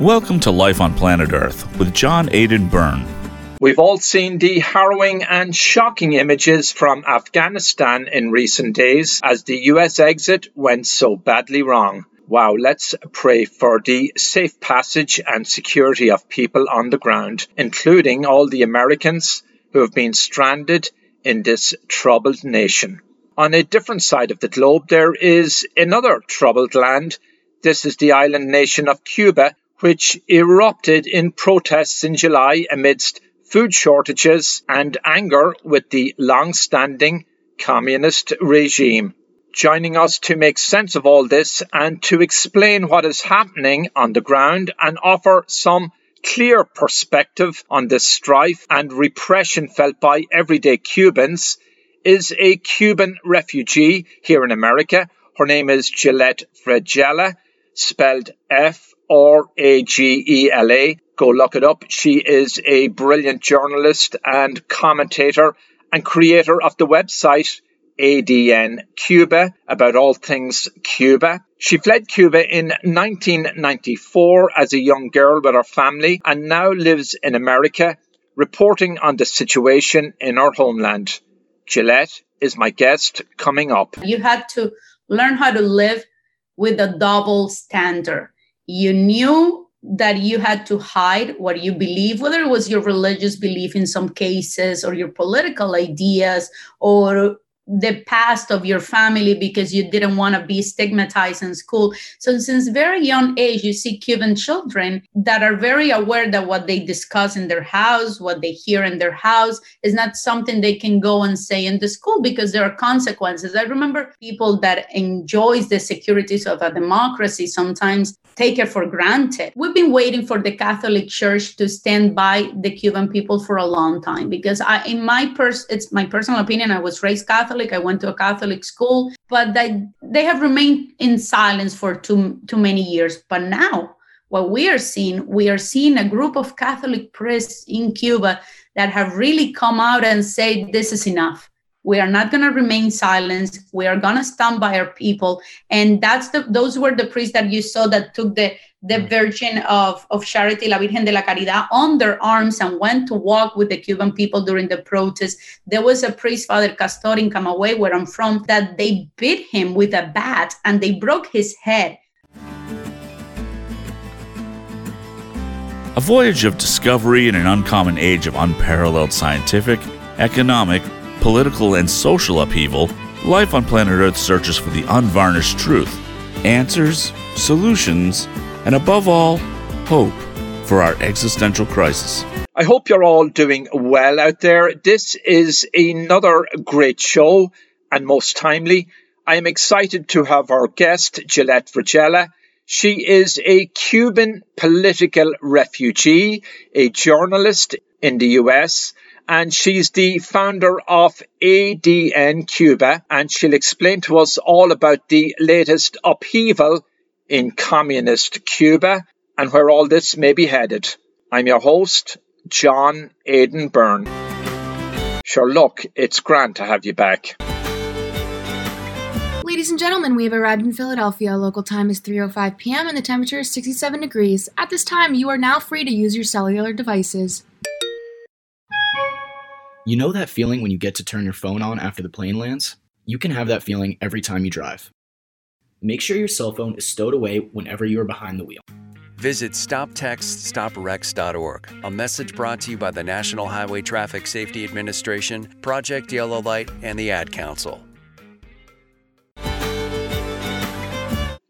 Welcome to Life on Planet Earth with John Aidan Byrne. We've all seen the harrowing and shocking images from Afghanistan in recent days as the US exit went so badly wrong. Wow, let's pray for the safe passage and security of people on the ground, including all the Americans who have been stranded in this troubled nation. On a different side of the globe, there is another troubled land. This is the island nation of Cuba, which erupted in protests in July amidst food shortages and anger with the long standing communist regime. Joining us to make sense of all this and to explain what is happening on the ground and offer some clear perspective on the strife and repression felt by everyday Cubans is a Cuban refugee here in America. Her name is Gillette Fragela, spelled F R A G E L A. Go look it up. She is a brilliant journalist and commentator and creator of the website ADN Cuba about all things Cuba. She fled Cuba in 1994 as a young girl with her family and now lives in America, reporting on the situation in her homeland. Gillette is my guest coming up. You had to learn how to live with a double standard you knew that you had to hide what you believe, whether it was your religious belief in some cases or your political ideas or the past of your family because you didn't want to be stigmatized in school. So since very young age, you see Cuban children that are very aware that what they discuss in their house, what they hear in their house is not something they can go and say in the school because there are consequences. I remember people that enjoys the securities of a democracy sometimes take it for granted. We've been waiting for the Catholic Church to stand by the Cuban people for a long time because I in my pers it's my personal opinion, I was raised Catholic. I went to a Catholic school, but they, they have remained in silence for too, too many years. But now, what we are seeing, we are seeing a group of Catholic priests in Cuba that have really come out and said, this is enough. We are not going to remain silent. We are going to stand by our people. And that's the those were the priests that you saw that took the the mm. Virgin of, of Charity, La Virgen de la Caridad, on their arms and went to walk with the Cuban people during the protest. There was a priest, Father Castor in Camagüey, where I'm from, that they beat him with a bat and they broke his head. A voyage of discovery in an uncommon age of unparalleled scientific, economic, political, and social upheaval, life on planet Earth searches for the unvarnished truth, answers, solutions, and above all, hope for our existential crisis. I hope you're all doing well out there. This is another great show and most timely. I am excited to have our guest, Gillette Fragela. She is a Cuban political refugee, a journalist in the US, and she's the founder of ADN Cuba, and she'll explain to us all about the latest upheaval in communist Cuba and where all this may be headed. I'm your host, John Aidan Byrne. Sure, look, it's grand to have you back. Ladies and gentlemen, we have arrived in Philadelphia. Local time is 3:05 p.m. and the temperature is 67 degrees. At this time, you are now free to use your cellular devices. You know that feeling when you get to turn your phone on after the plane lands? You can have that feeling every time you drive. Make sure your cell phone is stowed away whenever you are behind the wheel. Visit StopTextStopWrecks.org, a message brought to you by the National Highway Traffic Safety Administration, Project Yellow Light, and the Ad Council.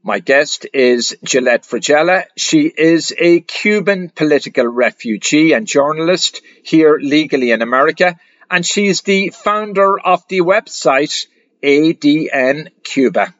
My guest is Gillette Fragela. She is a Cuban political refugee and journalist here legally in America, and she's the founder of the website ADN Cuba.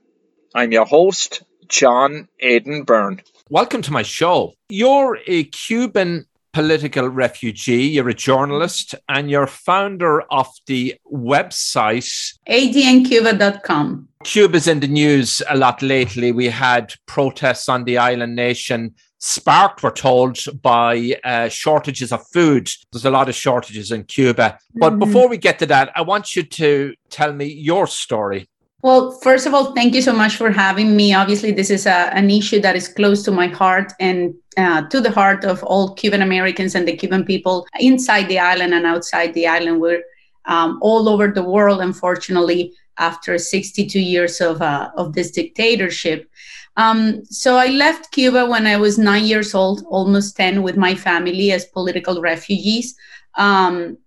I'm your host, John Aidan Byrne. Welcome to my show. You're a Cuban political refugee, you're a journalist, and you're founder of the website adncuba.com. Cuba's in the news a lot lately. We had protests on the island nation sparked, we're told, by uh, shortages of food. There's a lot of shortages in Cuba. But mm-hmm. before we get to that, I want you to tell me your story. Well, first of all, thank you so much for having me. Obviously, this is a, an issue that is close to my heart and uh, to the heart of all Cuban Americans and the Cuban people inside the island and outside the island. We're um, all over the world, unfortunately, after 62 years of, uh, of this dictatorship. Um, so I left Cuba when I was nine years old, almost 10, with my family as political refugees. Um,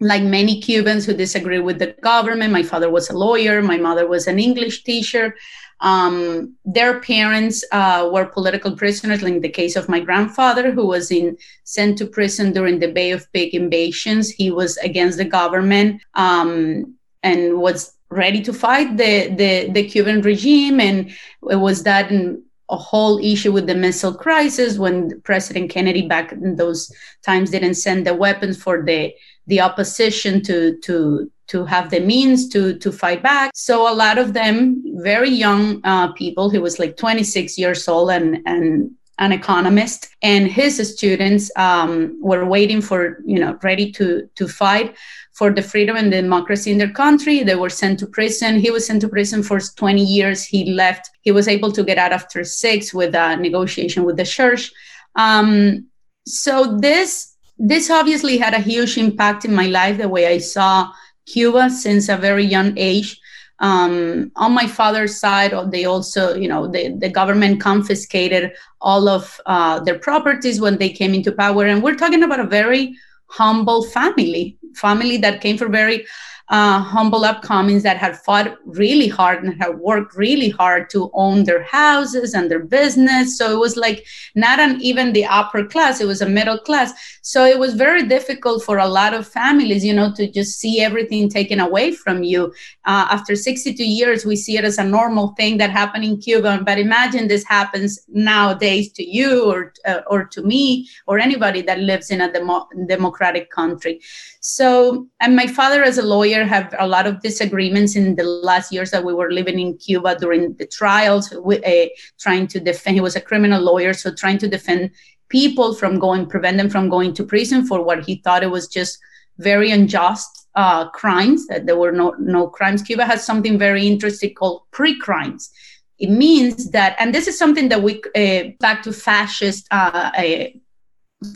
like many Cubans who disagree with the government, my father was a lawyer, my mother was an English teacher. Um, their parents uh, were political prisoners, like the case of my grandfather, who was in sent to prison during the Bay of Pig invasions. He was against the government um, and was ready to fight the, the, the Cuban regime. And it was that a whole issue with the missile crisis when President Kennedy back in those times didn't send the weapons for the the opposition to to to have the means to to fight back. So a lot of them, very young uh, people, he was like 26 years old and and an economist, and his students um, were waiting for you know ready to to fight for the freedom and democracy in their country. They were sent to prison. He was sent to prison for 20 years. He left. He was able to get out after six with a negotiation with the church. Um, so this this obviously had a huge impact in my life, the way I saw Cuba since a very young age. Um, on my father's side, they also, you know, the, the government confiscated all of uh, their properties when they came into power. And we're talking about a very humble family, family that came from very uh, humble upcomings that had fought really hard and had worked really hard to own their houses and their business. So it was like not an even the upper class; it was a middle class. So it was very difficult for a lot of families, you know, to just see everything taken away from you. Uh, after 62 years, we see it as a normal thing that happened in Cuba. But imagine this happens nowadays to you or uh, or to me or anybody that lives in a demo- democratic country. So, and my father, as a lawyer, have a lot of disagreements in the last years that we were living in Cuba during the trials, uh, trying to defend. He was a criminal lawyer, so trying to defend people from going, prevent them from going to prison for what he thought it was just very unjust uh, crimes. That there were no no crimes. Cuba has something very interesting called pre-crimes. It means that, and this is something that we uh, back to fascist uh, uh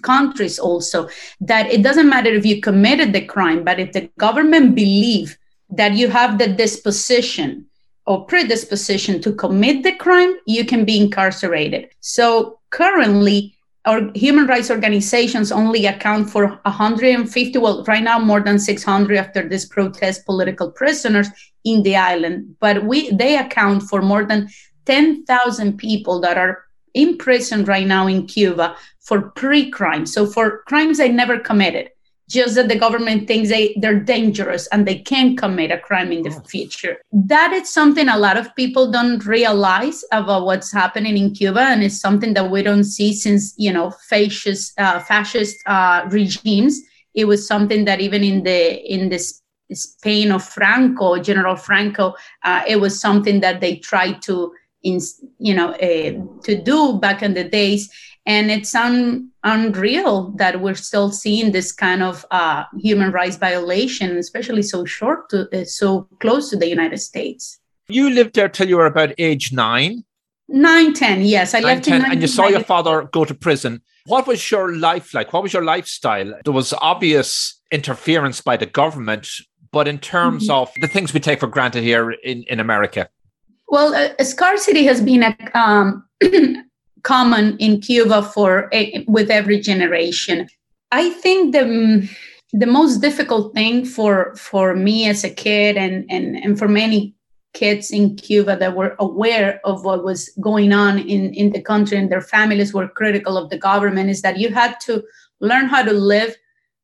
countries also that it doesn't matter if you committed the crime but if the government believe that you have the disposition or predisposition to commit the crime you can be incarcerated. So currently our human rights organizations only account for 150 well right now more than 600 after this protest political prisoners in the island. But we they account for more than 10,000 people that are in prison right now in Cuba for pre-crime. So for crimes they never committed, just that the government thinks they, they're dangerous and they can commit a crime in the oh. future. That is something a lot of people don't realize about what's happening in Cuba, and it's something that we don't see since you know fascist uh, fascist uh, regimes. It was something that even in the in this Spain of Franco, General Franco, uh, it was something that they tried to in you know uh, to do back in the days. And it's un, unreal that we're still seeing this kind of uh, human rights violation especially so short to uh, so close to the united states. You lived there till you were about age nine? Nine ten yes. I nine, left 10, and you saw your father go to prison. What was your life like? What was your lifestyle? There was obvious interference by the government but in terms mm-hmm. of the things we take for granted here in, in america well, uh, scarcity has been a, um, common in Cuba for a, with every generation. I think the the most difficult thing for for me as a kid and and and for many kids in Cuba that were aware of what was going on in in the country and their families were critical of the government is that you had to learn how to live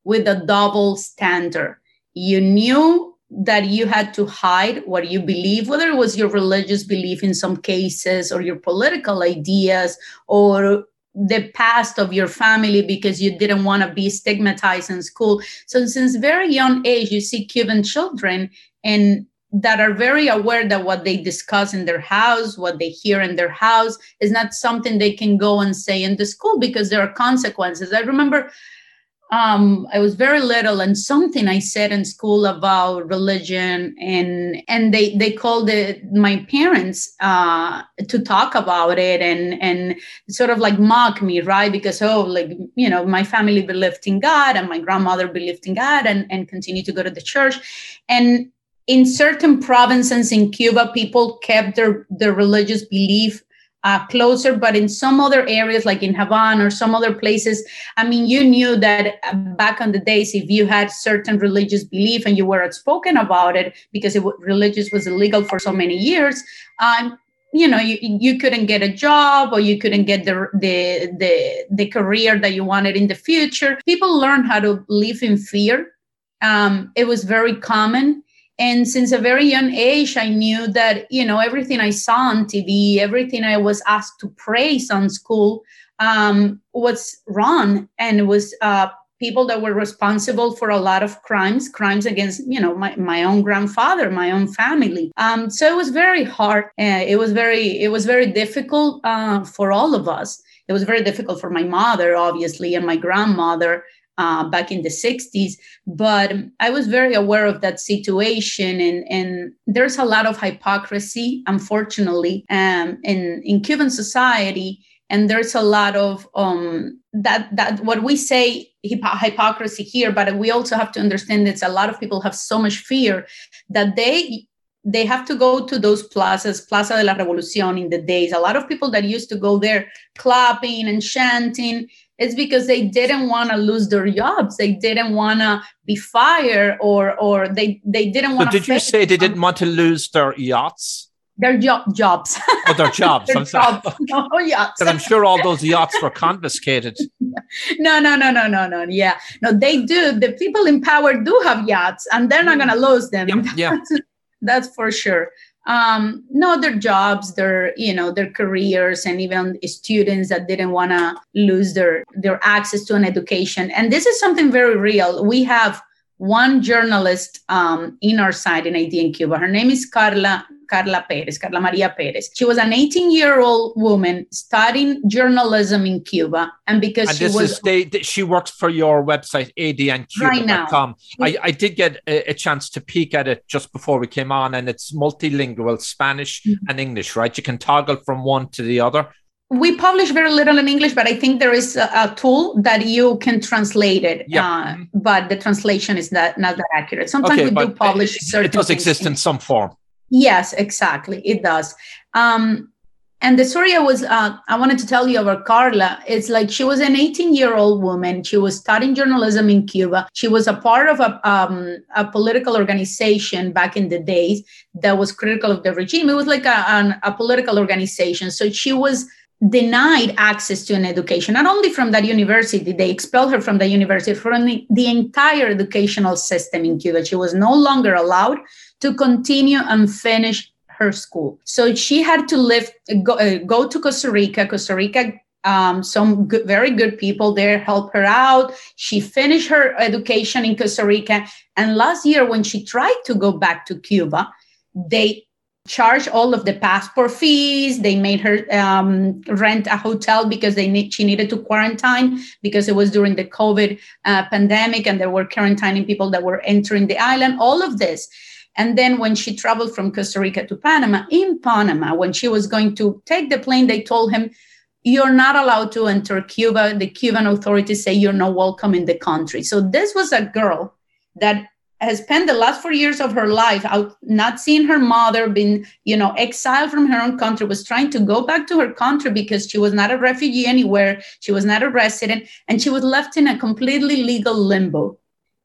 with a double standard. You knew that you had to hide what you believe, whether it was your religious belief in some cases or your political ideas or the past of your family because you didn't want to be stigmatized in school. So since very young age, you see Cuban children and that are very aware that what they discuss in their house, what they hear in their house, is not something they can go and say in the school because there are consequences. I remember um, I was very little, and something I said in school about religion, and and they they called it my parents uh, to talk about it, and and sort of like mock me, right? Because oh, like you know, my family believed in God, and my grandmother believed in God, and and continue to go to the church, and in certain provinces in Cuba, people kept their their religious belief uh, closer, but in some other areas, like in Havana or some other places, I mean, you knew that uh, back on the days, if you had certain religious belief and you were outspoken about it, because it religious was illegal for so many years, um, you know, you, you couldn't get a job or you couldn't get the, the the the career that you wanted in the future. People learned how to live in fear. Um, it was very common and since a very young age i knew that you know everything i saw on tv everything i was asked to praise on school um, was wrong and it was uh, people that were responsible for a lot of crimes crimes against you know my, my own grandfather my own family. Um, so it was very hard. Uh, it was very it was very difficult uh, for all of us. It was very difficult for my mother obviously and my grandmother uh, back in the 60s. But I was very aware of that situation, and, and there's a lot of hypocrisy, unfortunately, um, in, in Cuban society. And there's a lot of um, that that what we say hypocrisy here, but we also have to understand that a lot of people have so much fear that they they have to go to those plazas, Plaza de la Revolucion in the days. A lot of people that used to go there clapping and chanting, it's because they didn't want to lose their jobs. They didn't want to be fired or or they they didn't want to. did you say they didn't want to lose their yachts? Their jo- jobs. Oh, their jobs. their I'm jobs. No yachts. But I'm sure all those yachts were confiscated. no, no, no, no, no, no. Yeah, no, they do. The people in power do have yachts, and they're not hmm. going to lose them. Yep, yeah, that's for sure um, no their jobs their you know their careers and even students that didn't want to lose their their access to an education and this is something very real we have one journalist um, in our site in ADN Cuba. Her name is Carla Carla Perez, Carla Maria Perez. She was an 18 year old woman studying journalism in Cuba. And because and she this was. Is they, she works for your website, adncuba.com. Right I, I did get a, a, chance to peek at it just before we came on, and it's multilingual Spanish mm-hmm. and English, right? You can toggle from one to the other we publish very little in english but i think there is a, a tool that you can translate it yeah. Uh, but the translation is not, not that accurate sometimes okay, we do publish it, certain it does exist in, in some form yes exactly. It does. Um, and the story i was uh, i wanted to tell you about carla. It's like she was an 18 year old woman. She was studying journalism in cuba. She was a part of a, um, a political organization back in the days that was critical of the regime. It was like a, an, a political organization. So she was denied access to an education not only from that university they expelled her from the university from the, the, entire educational system in cuba. She was no longer allowed to continue and finish her school so she had to live go, uh, go to costa rica costa rica um, some good, very good people there help her out she finished her education in costa rica and last year when she tried to go back to cuba they charged all of the passport fees. They made her um, rent a hotel because they need, she needed to quarantine because it was during the COVID uh, pandemic and there were quarantining people that were entering the island. All of this. And then when she traveled from Costa Rica to Panama, in Panama, when she was going to take the plane, they told him, you're not allowed to enter Cuba. The Cuban authorities say you're not welcome in the country. So this was a girl that has spent the last four years of her life out not seeing her mother been you know exiled from her own country was trying to go back to her country because she was not a refugee anywhere she was not a resident and she was left in a completely legal limbo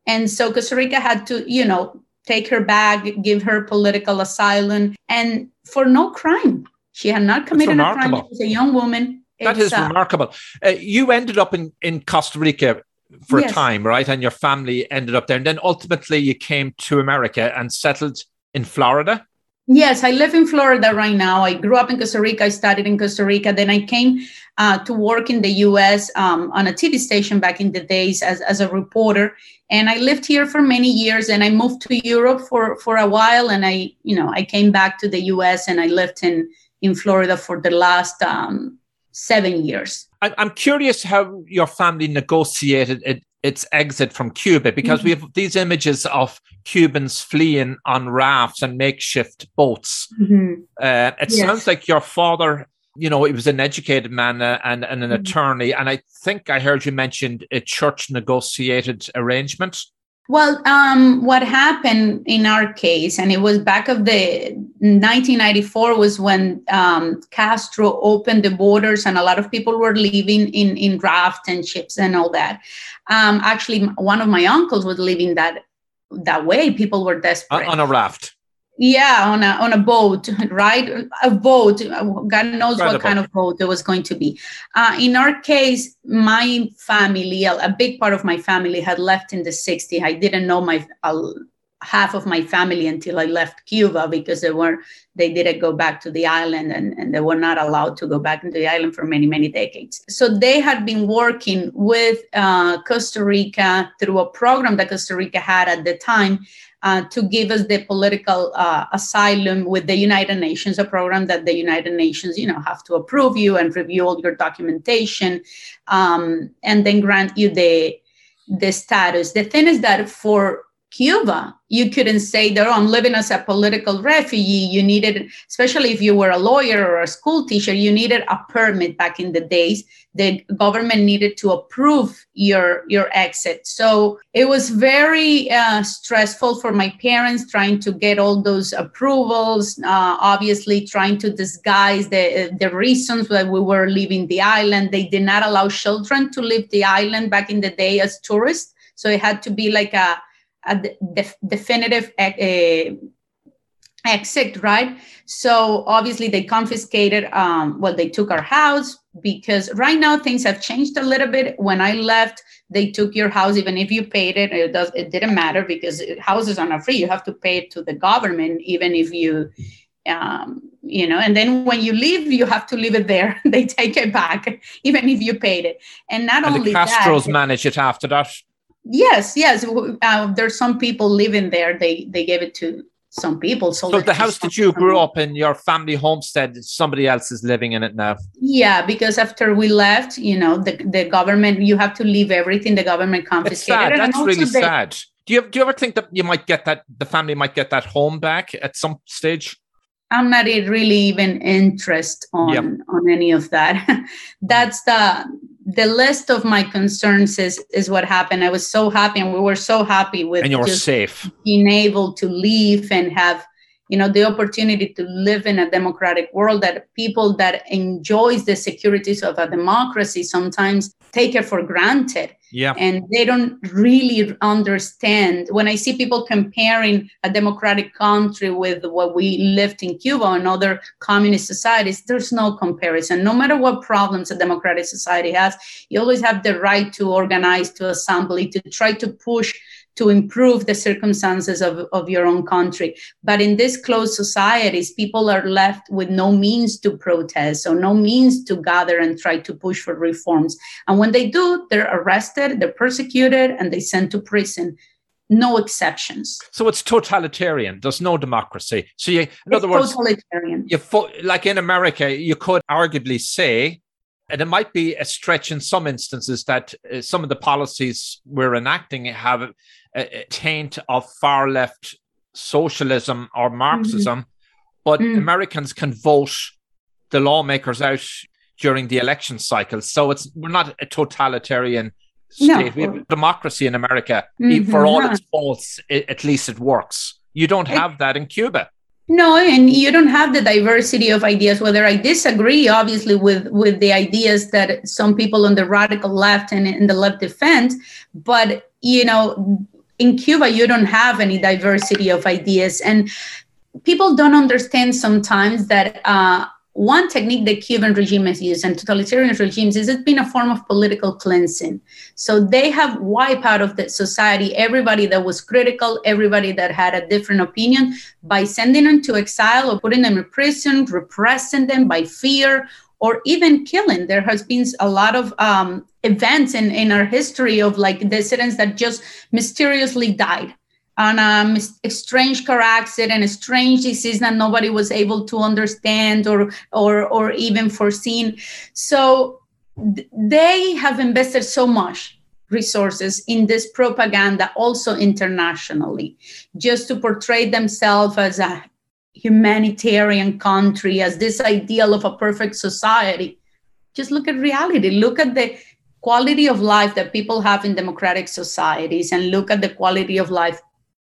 and so costa rica had to you know take her back give her political asylum and for no crime she had not committed a crime she was a young woman that it's, is uh, remarkable uh, you ended up in, in costa rica for yes. a time, right? And your family ended up there. And then ultimately you came to America and settled in Florida. Yes, I live in Florida right now. I grew up in Costa Rica. I studied in Costa Rica. Then I came uh, to work in the US um, on a TV station back in the days as, as a reporter. And I lived here for many years and I moved to Europe for, for a while. And I, you know, I came back to the US and I lived in, in Florida for the last um, seven years. I'm curious how your family negotiated its exit from Cuba because mm-hmm. we have these images of Cubans fleeing on rafts and makeshift boats. Mm-hmm. Uh, it yes. sounds like your father, you know, he was an educated man uh, and, and an mm-hmm. attorney. And I think I heard you mentioned a church negotiated arrangement. Well, um, what happened in our case, and it was back of the 1994, was when um, Castro opened the borders, and a lot of people were living in in raft and ships and all that. Um, actually, one of my uncles was living that that way. People were desperate on a raft yeah on a on a boat right? A boat god knows Incredible. what kind of boat it was going to be. Uh, in our case my family a big part of my family had left in the 60s i didn't know my uh, half of my family until i left cuba because they were they didn't go back to the island and, and they were not allowed to go back into the island for many many decades. So they had been working with uh, costa rica through a program that costa rica had at the time uh, to give us the political uh, asylum with the United Nations, a program that the United Nations, you know, have to approve you and review all your documentation, um, and then grant you the the status. The thing is that for Cuba, you couldn't say that, oh, I'm living as a political refugee. You needed, especially if you were a lawyer or a school teacher, you needed a permit back in the days. The government needed to approve your, your exit. So it was very uh, stressful for my parents trying to get all those approvals, uh, obviously trying to disguise the, the reasons why we were leaving the island. They did not allow children to leave the island back in the day as tourists. So it had to be like a a de- definitive uh, exit, right? So obviously they confiscated, um, well, they took our house because right now things have changed a little bit. When I left, they took your house, even if you paid it, it does it didn't matter because houses are not free. You have to pay it to the government, even if you um, you know, and then when you leave, you have to leave it there. they take it back, even if you paid it. And not and only the Castros that, manage it after that. Yes, yes. Uh, there's some people living there. They they gave it to some people. So, so the house that you grew up in, your family homestead, somebody else is living in it now. Yeah, because after we left, you know, the the government, you have to leave everything. The government confiscated. That's really they, sad. Do you do you ever think that you might get that the family might get that home back at some stage? I'm not really even interested on yep. on any of that. That's the the list of my concerns is is what happened. I was so happy, and we were so happy with and you're safe being able to leave and have you know the opportunity to live in a democratic world that people that enjoys the securities of a democracy sometimes take it for granted. Yeah. And they don't really understand when i see people comparing a democratic country with what we lived in cuba and other communist societies there's no comparison. No matter what problems a democratic society has you always have the right to organize to assembly to try to push to improve the circumstances of, of your own country. But in these closed societies, people are left with no means to protest or no means to gather and try to push for reforms. And when they do, they're arrested, they're persecuted, and they sent to prison. No exceptions. So it's totalitarian. There's no democracy. So you, in it's other words, totalitarian. You fo- like in America, you could arguably say and it might be a stretch in some instances that uh, some of the policies we're enacting have a, taint of far left socialism or Marxism, mm-hmm. but mm. Americans can vote the lawmakers out during the election cycle. So it's we're not a totalitarian state. No. We have democracy in America. Mm-hmm. For all its faults, it, at least it works. You don't have that in Cuba. No, and you don't have the diversity of ideas. Whether I disagree, obviously, with with the ideas that some people on the radical left and in the left defend, but you know, in Cuba, you don't have any diversity of ideas. And people don't understand sometimes that uh, one technique the Cuban regime has used and totalitarian regimes is it's been a form of political cleansing. So they have wiped out of the society everybody that was critical, everybody that had a different opinion by sending them to exile or putting them in prison, repressing them by fear or even killing. There has been a lot of um, events in, in our history of like dissidents that just mysteriously died on um, a, strange car accident, a strange disease that nobody was able to understand or or or even foreseen. So th- they have invested so much resources in this propaganda also internationally just to portray themselves as a humanitarian country as this ideal of a perfect society just look at reality look at the quality of life that people have in democratic societies and look at the quality of life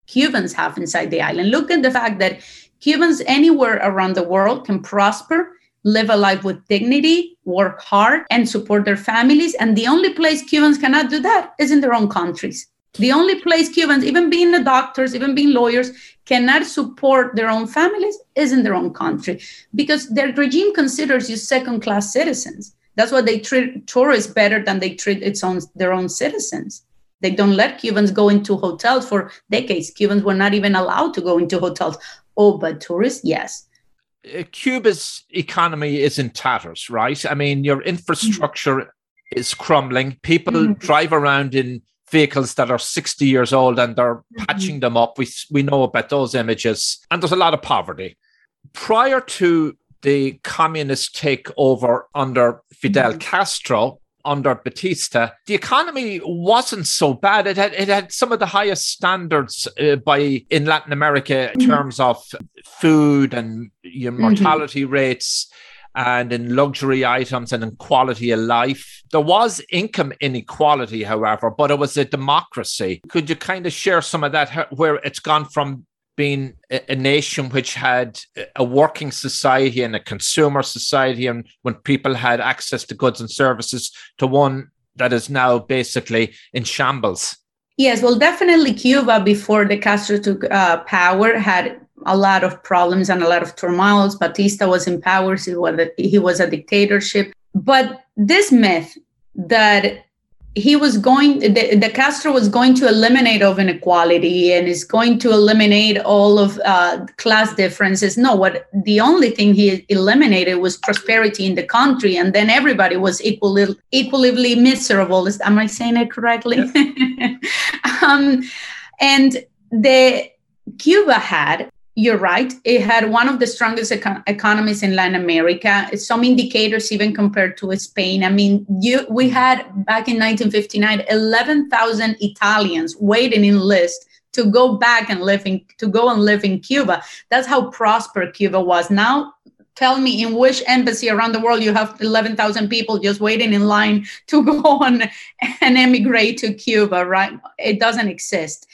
cubans have inside the island look at the fact that cubans anywhere around the world can prosper live a life with dignity, work hard, and support their families. And the only place Cubans cannot do that is in their own countries. The only place Cubans, even being the doctors, even being lawyers, cannot support their own families is in their own country because their regime considers you second class citizens. That's why they treat tourists better than they treat its own their own citizens. They don't let Cubans go into hotels for decades. Cubans were not even allowed to go into hotels. Oh, but tourists, yes. Uh, Cuba's economy is in tatters, right? I mean, your infrastructure mm-hmm. is crumbling. People mm-hmm. drive around in vehicles that are 60 years old and they're mm-hmm. patching them up. We, we know about those images. And there's a lot of poverty. Prior to the communist takeover under Fidel mm-hmm. Castro, under Batista, the economy wasn't so bad. It had it had some of the highest standards uh, by in Latin America in mm-hmm. terms of food and your mm-hmm. mortality mm-hmm. rates and in luxury items and in quality of life. There was income inequality, however, but it was a democracy. Could you kind of share some of that where it's gone from being a, nation which had a working society and a consumer society, and when people had access to goods and services, to one that is now basically in shambles. Yes, well, definitely Cuba before the Castro took uh, power had a lot of problems and a lot of turmoils. Batista was in power; he was a dictatorship. But this myth that he was going the, the, castro was going to eliminate of inequality and is going to eliminate all of uh, class differences. No what the only thing he eliminated was prosperity in the country and then everybody was equally equally miserable. Am i saying it correctly? Um, and the cuba had you're right. It had one of the strongest econ- economies in Latin America. Some indicators, even compared to Spain. I mean, you we mm-hmm. had back in 1959, 11,000 Italians waiting in list to go back and live in to go and live in Cuba. That's how prosperous Cuba was. Now, tell me in which embassy around the world you have 11,000 people just waiting in line to go on and emigrate to Cuba. Right? It doesn't exist.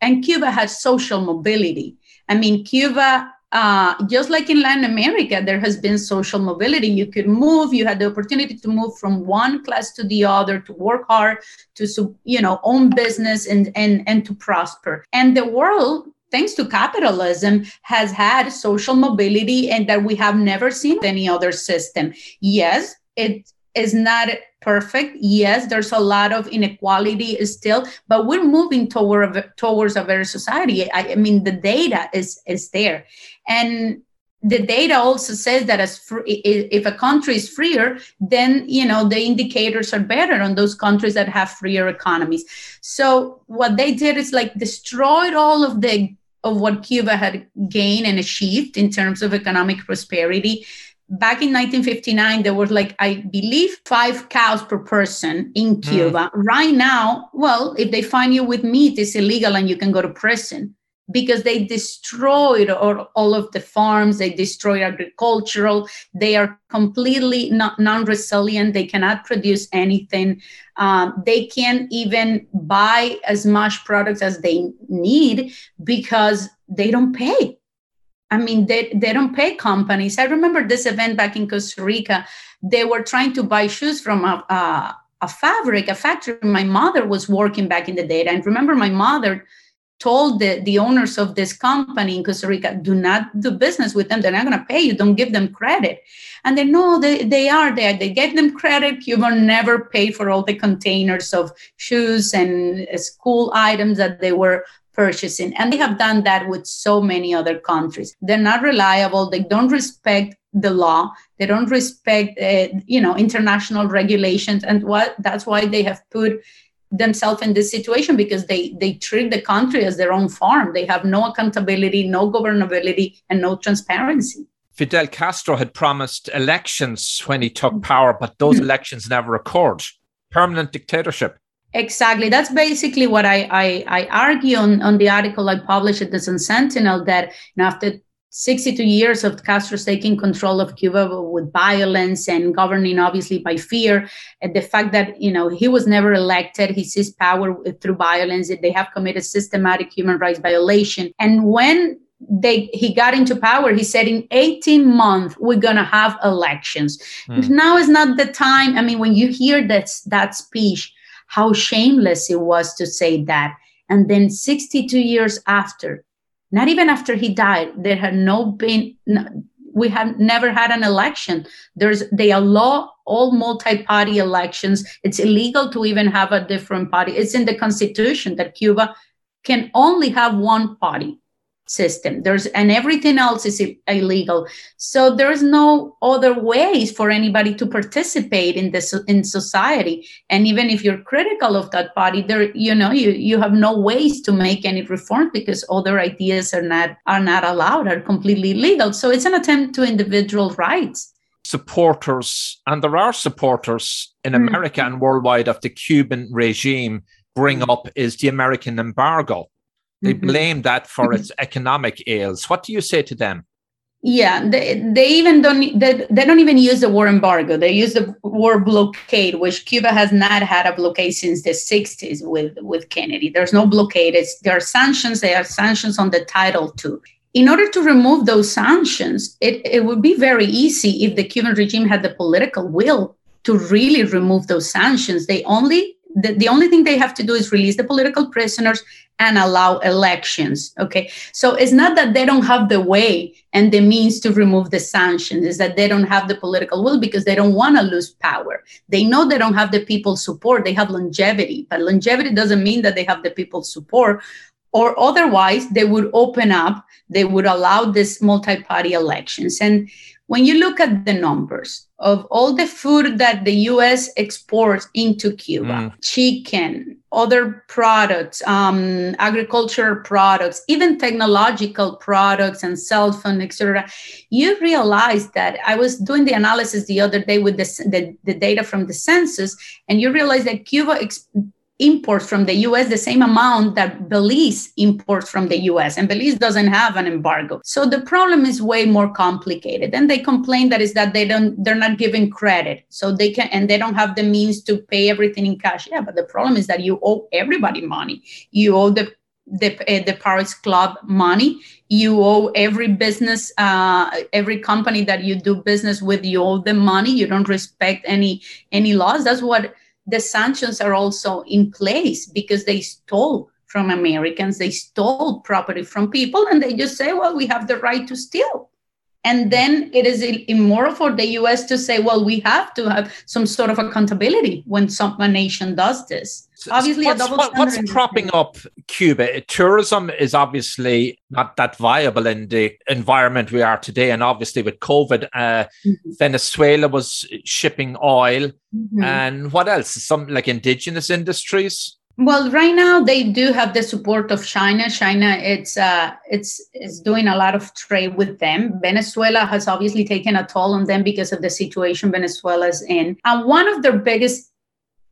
And Cuba has social mobility I mean, Cuba, uh, just like in Latin America, there has been social mobility. You could move. You had the opportunity to move from one class to the other, to work hard, to you know own business and and and to prosper. And the world thanks to capitalism, has had social mobility and that we have never seen any other system. Yes, it is not perfect. Yes, there's a lot of inequality still, but we're moving toward towards a better society. I, I mean, the data is is there, and the data also says that as free, if a country is freer, then you know the indicators are better on those countries that have freer economies. So what they did is like destroyed all of the of what Cuba had gained and achieved in terms of economic prosperity back in 1959 there was like i believe five cows per person in hmm. cuba mm. right now well if they find you with meat it's illegal and you can go to prison because they destroyed all, all of the farms they destroyed agricultural they are completely not, non-resilient they cannot produce anything um, they can't even buy as much products as they need because they don't pay I mean, they, they don't pay companies. I remember this event back in Costa Rica. They were trying to buy shoes from a, a, a fabric, a factory. My mother was working back in the day. And remember, my mother told the, the owners of this company in Costa Rica, do not do business with them. They're not going to pay you. Don't give them credit. And they know they, they are there. They get them credit. Cuba never paid for all the containers of shoes and school items that they were purchasing. And they have done that with so many other countries. They're not reliable. They don't respect the law. They don't respect, uh, you know, international regulations. And what that's why they have put themselves in this situation because they they treat the country as their own farm. They have no accountability, no governability, and no transparency. Fidel Castro had promised elections when he took power, but those mm-hmm. elections never occurred. Permanent dictatorship. Exactly. That's basically what I, I, I argue on, on the article I published at the Sun Sentinel that you know, after 62 years of Castro's taking control of Cuba with violence and governing obviously by fear, and the fact that you know he was never elected, he seized power through violence. They have committed systematic human rights violation, and when they he got into power, he said in 18 months we're gonna have elections. Mm. Now is not the time. I mean, when you hear that that speech, how shameless it was to say that, and then 62 years after not even after he died, there had no been, no, we have never had an election. There's they allow all multi-party elections. It's illegal to even have a different party. It's in the constitution that Cuba can only have one party system. There's and everything else is illegal. So there's no other ways for anybody to participate in this in society. And even if you're critical of that party there you know you you have no ways to make any reform because other ideas are not are not allowed are completely illegal. So it's an attempt to individual rights. Supporters and there are supporters in mm. america and worldwide of the cuban regime bring mm. up is the american embargo they mm-hmm. blame that for mm-hmm. its economic ills. What do you say to them? Yeah, they, they even don't they, they don't even use the war embargo. They use the war blockade, which Cuba has not had a blockade since the 60s with, with Kennedy. There's no blockade. It's, there are sanctions. There are sanctions on the Title too. In order to remove those sanctions, it, it would be very easy if the Cuban regime had the political will to really remove those sanctions. They only the, the only thing they have to do is release the political prisoners and allow elections. Okay. So it's not that they don't have the way and the means to remove the sanctions, it's that they don't have the political will because they don't want to lose power. They know they don't have the people's support, they have longevity, but longevity doesn't mean that they have the people's support. Or otherwise, they would open up, they would allow this multi party elections. And when you look at the numbers of all the food that the US exports into Cuba, mm. chicken, other products, um, agricultural products, even technological products and cell phone, etc., you realize that I was doing the analysis the other day with the, the, the data from the census, and you realize that Cuba ex- imports from the US the same amount that Belize imports from the US, and Belize doesn't have an embargo. So the problem is way more complicated. And they complain that is that they don't they're not giving credit. So they can and they don't have the means to pay everything in cash. Yeah, but the problem is that you owe everybody money. You owe the the, uh, the Paris Club money. You owe every business, uh, every company that you do business with, you owe them money. You don't respect any any laws. That's what the sanctions are also in place because they stole from Americans, they stole property from people, and they just say, well, we have the right to steal. And then it is immoral for the US to say, well, we have to have some sort of accountability when some a nation does this. Obviously, what's, what, what's propping up Cuba? Tourism is obviously not that viable in the environment we are today. And obviously, with COVID, uh, mm-hmm. Venezuela was shipping oil. Mm-hmm. And what else? Some like indigenous industries? Well, right now they do have the support of China. China, it's uh, it's is doing a lot of trade with them. Venezuela has obviously taken a toll on them because of the situation Venezuela's in. And one of their biggest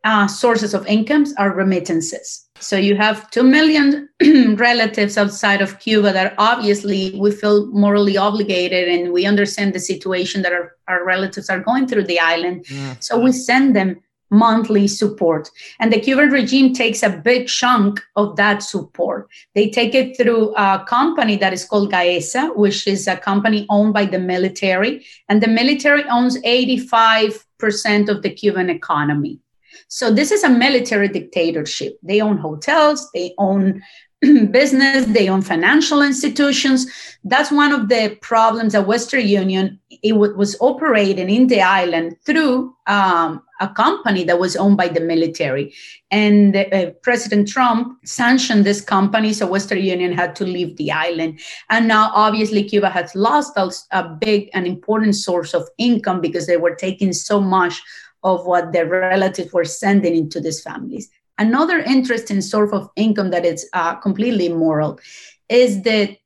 uh, sources of incomes are remittances. So you have two million relatives outside of Cuba that obviously we feel morally obligated and we understand the situation that our, our relatives are going through the island. So we send them monthly support. And the Cuban regime takes a big chunk of that support. They take it through a company that is called Gaesa, which is a company owned by the military. And the military owns 85% of the Cuban economy. So this is a military dictatorship. They own hotels, they own business, they own financial institutions. That's one of the problems that Western Union it w- was operating in the island through um, a company that was owned by the military. And uh, President Trump sanctioned this company, so Western Union had to leave the island. And now, obviously, Cuba has lost a, a big and important source of income because they were taking so much of what their relatives were sending into these families. Another interesting source of income that is uh, completely immoral is the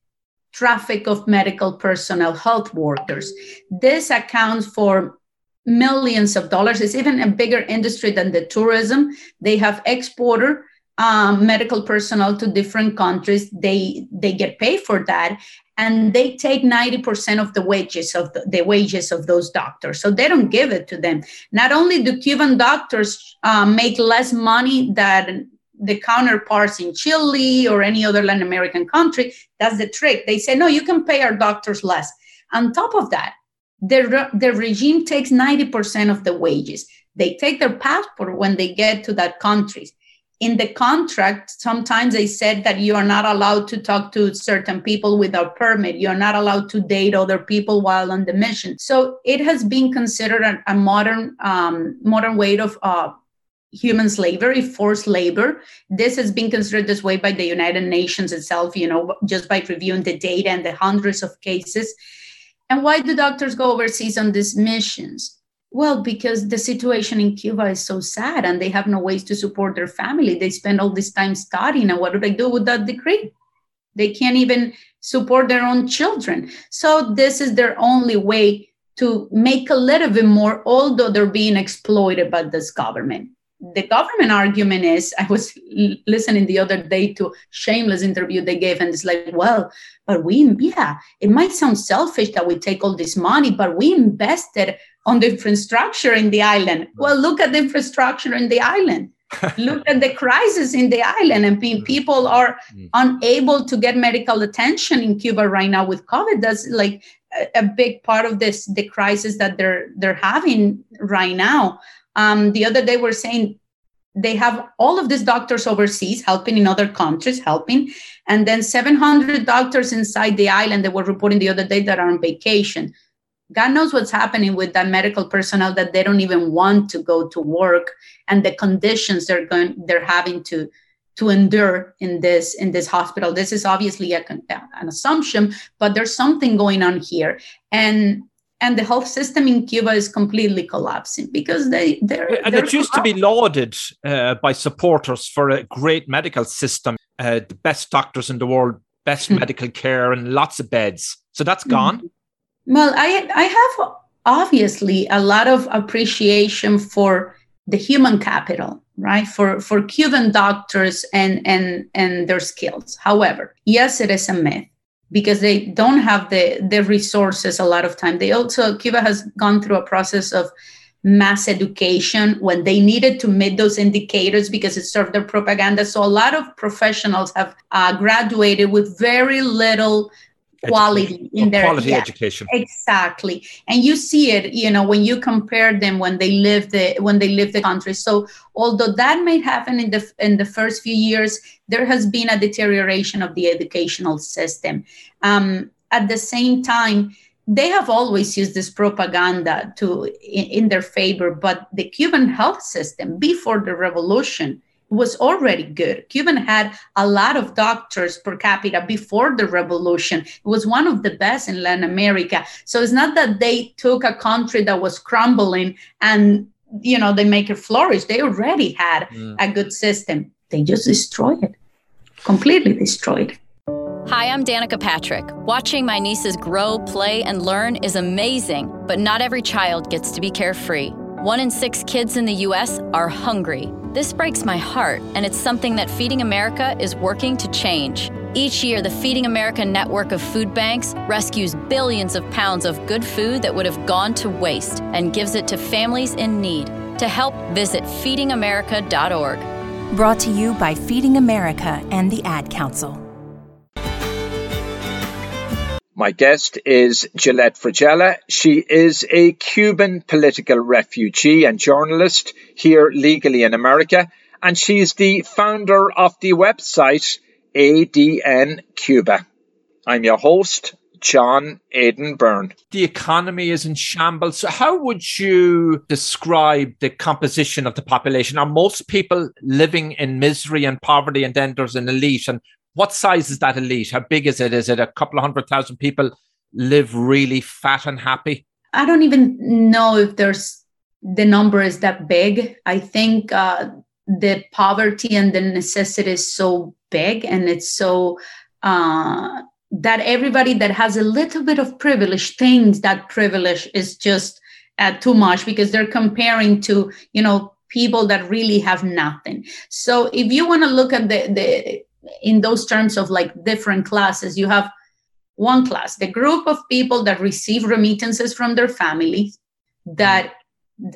traffic of medical personnel, health workers. This accounts for millions of dollars. It's even a bigger industry than the tourism. They have exporter um, medical personnel to different countries. They they get paid for that, and they take 90% of the wages of the, the, wages of those doctors so they don't give it to them not only do cuban doctors uh, make less money than the counterparts in chile or any other latin american country that's the trick they say no you can pay our doctors less on top of that the, the regime takes 90% of the wages they take their passport when they get to that country in the contract, sometimes they said that you are not allowed to talk to certain people without permit. You're not allowed to date other people while on the mission. So it has been considered a, a modern um, modern way of uh, human slavery, forced labor. This has been considered this way by the United Nations itself. You know, just by reviewing the data and the hundreds of cases. And why do doctors go overseas on these missions? Well, because the situation in Cuba is so sad and they have no ways to support their family. They spend all this time studying, and what do they do with that degree? They can't even support their own children. So, this is their only way to make a little bit more, although they're being exploited by this government. The government argument is I was listening the other day to shameless interview they gave, and it's like, well, but we, yeah, it might sound selfish that we take all this money, but we invested on the infrastructure in the island. Well, look at the infrastructure in the island. look at the crisis in the island and mm. people are mm. unable to get medical attention in cuba right now with covid that's like a, a big part of this the crisis that they're they're having right now um, the other day we're saying they have all of these doctors overseas helping in other countries helping. And then 700 doctors inside the island that were reporting the other day that are on vacation. God knows what's happening with that medical personnel that they don't even want to go to work and the conditions they're going they're having to to endure in this in this hospital. This is obviously a, an assumption, but there's something going on here, and and the health system in Cuba is completely collapsing because they they're and they're it used to be lauded uh, by supporters for a great medical system, uh, the best doctors in the world, best mm-hmm. medical care, and lots of beds. So that's gone. Mm-hmm. Well, I I have obviously a lot of appreciation for the human capital, right? For for Cuban doctors and and and their skills. However, yes, it is a myth because they don't have the the resources a lot of time. They also Cuba has gone through a process of mass education when they needed to meet those indicators because it served their propaganda. So a lot of professionals have uh, graduated with very little quality in their quality yeah, education. exactly. And you see it you know when you compare them when they live the when they live the country. So although that may happen in the in the first few years there has been a deterioration of the educational system. Um, at the same time they have always used this propaganda to in, in their favor but the cuban health system before the revolution was already good. Cuban had a lot of doctors per capita before the revolution. It was one of the best in Latin America. So it's not that they took a country that was crumbling and you know they make it flourish. They already had mm. a good system. They just destroyed it. Completely destroyed. Hi, I'm Danica Patrick. Watching my nieces grow, play, and learn is amazing, but not every child gets to be carefree. One in six kids in the U.S. are hungry. This breaks my heart, and it's something that Feeding America is working to change. Each year, the Feeding America network of food banks rescues billions of pounds of good food that would have gone to waste and gives it to families in need. To help, visit feedingamerica.org. Brought to you by Feeding America and the Ad Council. My guest is Gelet Fragela. She is a Cuban political refugee and journalist here legally in America, and she's the founder of the website ADN Cuba. I'm your host, John Aidan Byrne. The economy is in shambles. So how would you describe the composition of the population? Are most people living in misery and poverty, and then there's an elite? And what size is that elite? How big is it? Is it a couple of hundred thousand people live really fat and happy? I don't even know if there's the number is that big. I think uh, the poverty and the necessity is so big and it's so uh, that everybody that has a little bit of privilege thinks that privilege is just uh, too much because they're comparing to you know people that really have nothing so if you want to look at the the in those terms of like different classes you have one class the group of people that receive remittances from their families that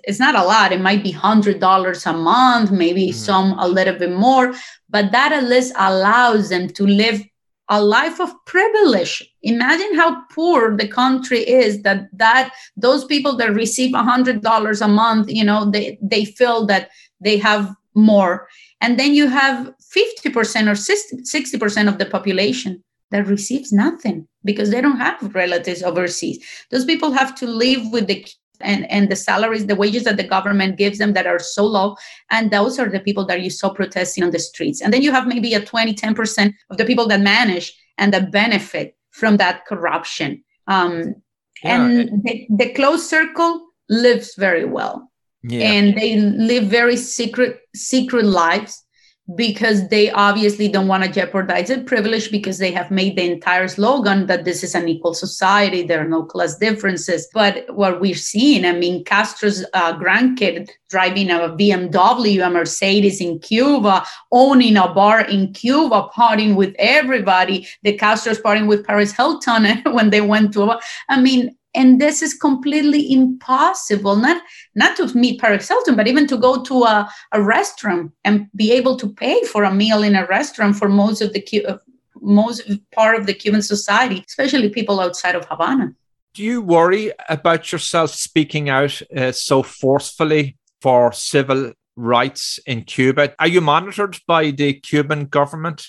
it's not a lot. It might be $100 a month maybe mm-hmm. some a little bit more but that at least allows them to live a life of privilege. Imagine how poor the country is that that those people that receive $100 a month you know they they feel that they have more. And then you have 50% or 60% of the population that receives nothing because they don't have relatives overseas. Those people have to live with the and and the salaries the wages that the government gives them that are so low. And those are the people that you saw protesting on the streets. And then you have maybe a 20 10% of the people that manage and that benefit from that corruption. Um, yeah. and the, the closed circle lives very well. Yeah. and they live very secret secret lives because they obviously don't want to jeopardize their privilege because they have made the entire slogan that this is an equal society there are no class differences. But what we're seeing i mean castro's uh, grandkid driving a bmw a mercedes in cuba owning a bar in cuba partying with everybody. The castro's partying with paris hilton when they went to i mean and this is completely impossible. Not not to meet paris hilton but even to go to a, a restaurant and be able to pay for a meal in a restaurant for most of the uh, most part of the cuban society especially people outside of havana. Do you worry about yourself speaking out uh, so forcefully for civil rights in cuba? Are you monitored by the cuban government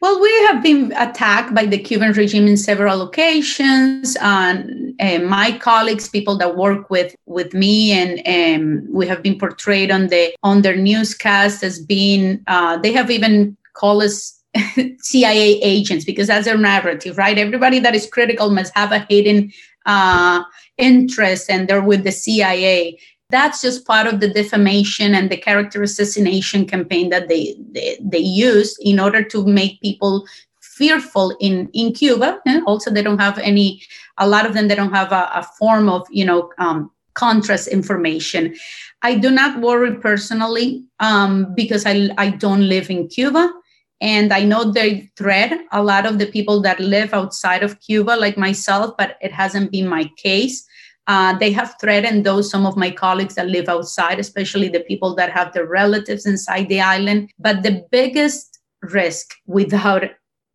well, we have been attacked by the Cuban regime in several occasions. And uh, my colleagues, people that work with with me, and we have been portrayed on the on their newscast as being. Uh, they have even called us CIA agents because that's their narrative, right? Everybody that is critical must have a hidden uh, interest, and they're with the CIA that's just part of the defamation and the character assassination campaign that they they, they use in order to make people fearful in in cuba. And also they don't have any a lot of them they don't have a, a form of you know um, contrast information. I do not worry personally um, because I, I don't live in cuba and i know they threat a lot of the people that live outside of cuba like myself but it hasn't been my case uh, they have threatened those, some of my colleagues that live outside, especially the people that have their relatives inside the island. But the biggest risk, without,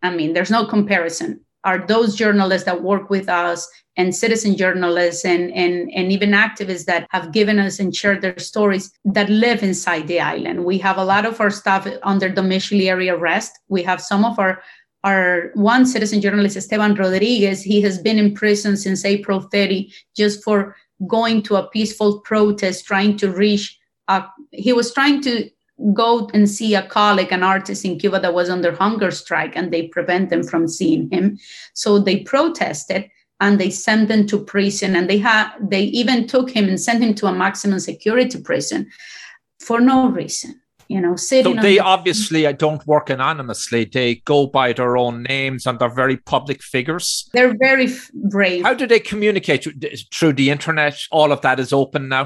I mean, there's no comparison, are those journalists that work with us and citizen journalists and, and, and even activists that have given us and shared their stories that live inside the island. We have a lot of our staff under domiciliary arrest. We have some of our our one citizen journalist, Esteban Rodriguez, he has been in prison since April 30 just for going to a peaceful protest, trying to reach, a, he was trying to go and see a colleague, an artist in Cuba that was under hunger strike, and they prevent them from seeing him. So they protested and they sent him to prison, and they had they even took him and sent him to a maximum security prison for no reason you know sitting so they the- obviously uh, don't work anonymously. They go by their own names and they're very public figures. They're very f- brave. How do they communicate through the internet? All of that is open now?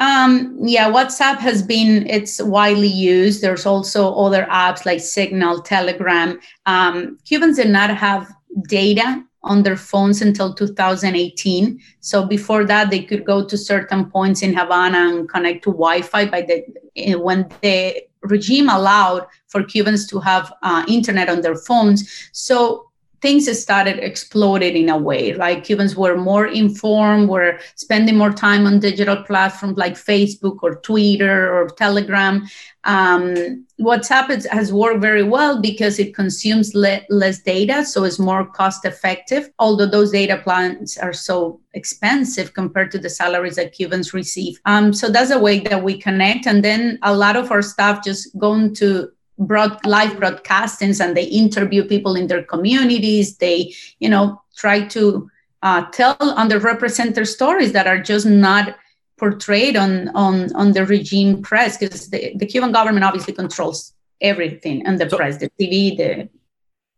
Um yeah whatsapp has been it's widely used. There's also other apps like signal telegram. Um cubans did not have data on their phones until 2018. So before that, they could go to certain points in Havana and connect to Wi-Fi. By the eh, when the regime allowed for Cubans to have uh, internet on their phones, so things started exploding in a way. Like cubans were more informed were spending more time on digital platforms like facebook or twitter or telegram. Um, whatsapp has worked very well because it consumes le- less data so it's more cost effective although those data plans are so expensive compared to the salaries that cubans receive. Um, so that's a way that we connect and then a lot of our staff just go into broad live broadcastings and they interview people in their communities. They you know try to uh, tell underrepresented stories that are just not portrayed on on on the regime press because the, the cuban government obviously controls everything and the so, press the tv the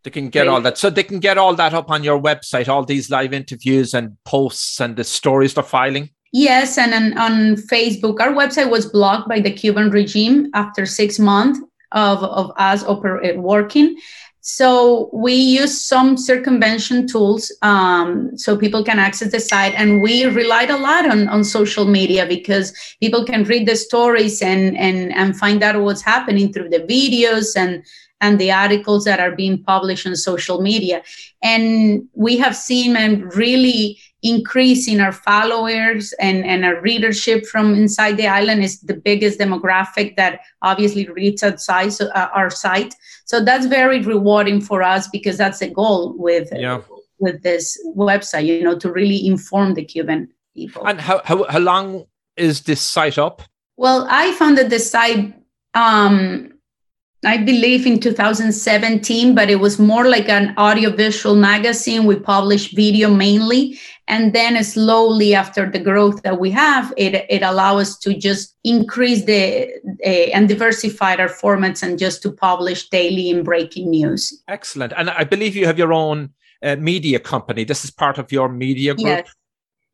they can get all that. So they can get all that up on your website all these live interviews and posts and the stories they're filing? Yes, and on, on, Facebook, our website was blocked by the Cuban regime after six months of, of us oper- working. So we use some circumvention tools um, so people can access the site, and we relied a lot on, on social media because people can read the stories and and and find out what's happening through the videos and and the articles that are being published on social media. And we have seen and really increase in our followers and, and our readership from inside the island is the biggest demographic that obviously reads outside uh, our site. So that's very rewarding for us because that's the goal with yeah. with this website, you know, to really inform the Cuban people. And how, how, how long is this site up? Well, I founded the site um, I believe in 2017, but it was more like an audiovisual magazine. We published video mainly. And then slowly after the growth that we have, it, it allows us to just increase the uh, and diversify our formats and just to publish daily in breaking news. Excellent. And I believe you have your own uh, media company. This is part of your media group. Yes.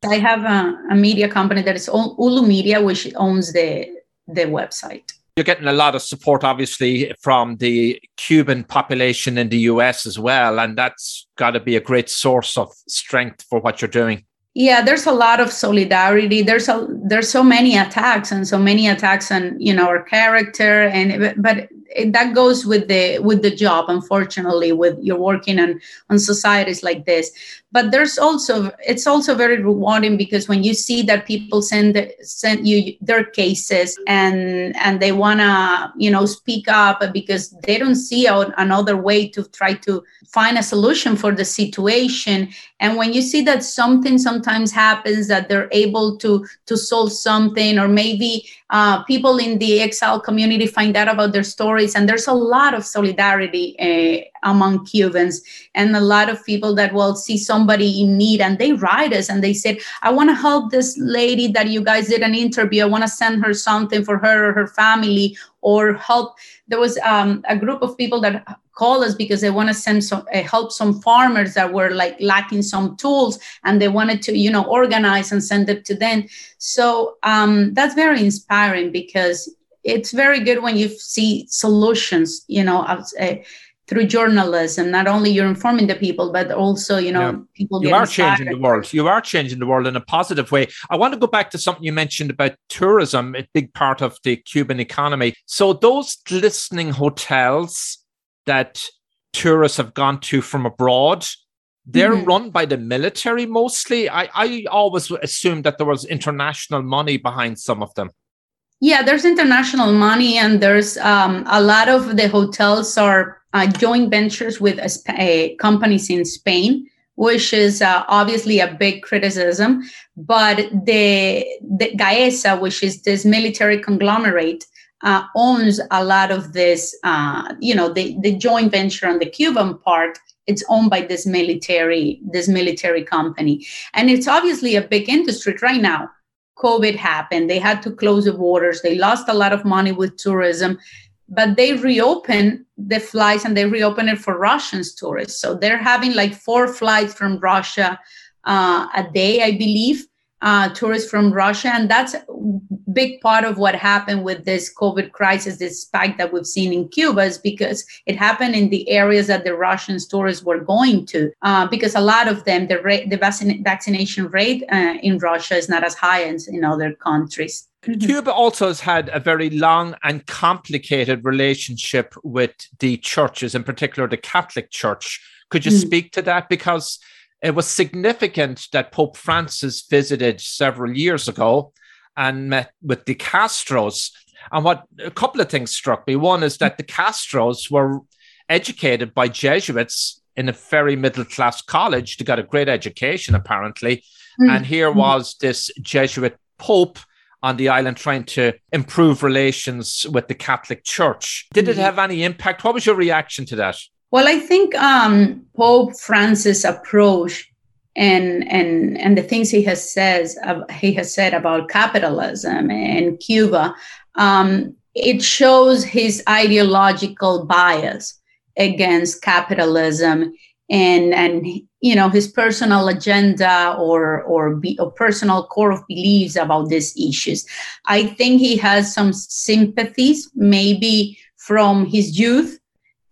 I have a, a media company that is Ulu Media, which owns the the website. You're getting a lot of support, obviously, from the Cuban population in the US as well. And that's got to be a great source of strength for what you're doing. Yeah, there's a lot of solidarity. There's a there's so many attacks and so many attacks on you know our character and but that goes with the with the job unfortunately with you're working on on societies like this but there's also it's also very rewarding because when you see that people send send you their cases and and they want to you know speak up because they don't see another way to try to find a solution for the situation. And when you see that something sometimes happens that they're able to to solve something or maybe uh, people in the exile community find out about their stories and there's a lot of solidarity uh, among cubans. And a lot of people that will see somebody in need and they write us and they said i want to help this lady that you guys did an interview. I want to send her something for her or her family or help. There was um, a group of people that call us because they want to send some uh, help some farmers that were like lacking some tools and they wanted to you know organize and send it to them. So um, that's very inspiring because it's very good when you see solutions you know uh, through journalism not only you're informing the people but also you know yeah. people you are inspired. changing the world you are changing the world in a positive way i want to go back to something you mentioned about tourism a big part of the cuban economy so those glistening hotels that tourists have gone to from abroad they're mm-hmm. run by the military mostly I, I always assumed that there was international money behind some of them yeah there's international money and there's um, a lot of the hotels are uh, joint ventures with uh, companies in Spain, which is uh, obviously a big criticism. But the, the Gaesa, which is this military conglomerate, uh, owns a lot of this, uh, you know, the, the joint venture on the Cuban part. It's owned by this military, this military company, and it's obviously a big industry right now. COVID happened; they had to close the borders. They lost a lot of money with tourism, but they reopen the flights and they reopen it for Russians tourists. So they're having like four flights from Russia uh, a day, I believe, uh, tourists from Russia. And that's a big part of what happened with this COVID crisis, this spike that we've seen in Cuba, is because it happened in the areas that the Russian tourists were going to. Uh, because a lot of them, the, the vaccin- vaccination rate uh, in Russia is not as high as in other countries. Mm-hmm. Cuba also has had a very long and complicated relationship with the churches, in particular the Catholic Church. Could you mm. speak to that? Because it was significant that Pope Francis visited several years ago and met with the Castros. And what a couple of things struck me. One is that the Castros were educated by Jesuits in a very middle class college. They got a great education, apparently. Mm. And here mm. was this Jesuit Pope on the island trying to improve relations with the Catholic Church. Did it mm-hmm. have any impact? What was your reaction to that? Well, I think um, Pope Francis' approach and and and the things he has says uh, he has said about capitalism and Cuba, um, it shows his ideological bias against capitalism and and you know his personal agenda or or, be, or personal core of beliefs about these issues. I think he has some sympathies maybe from his youth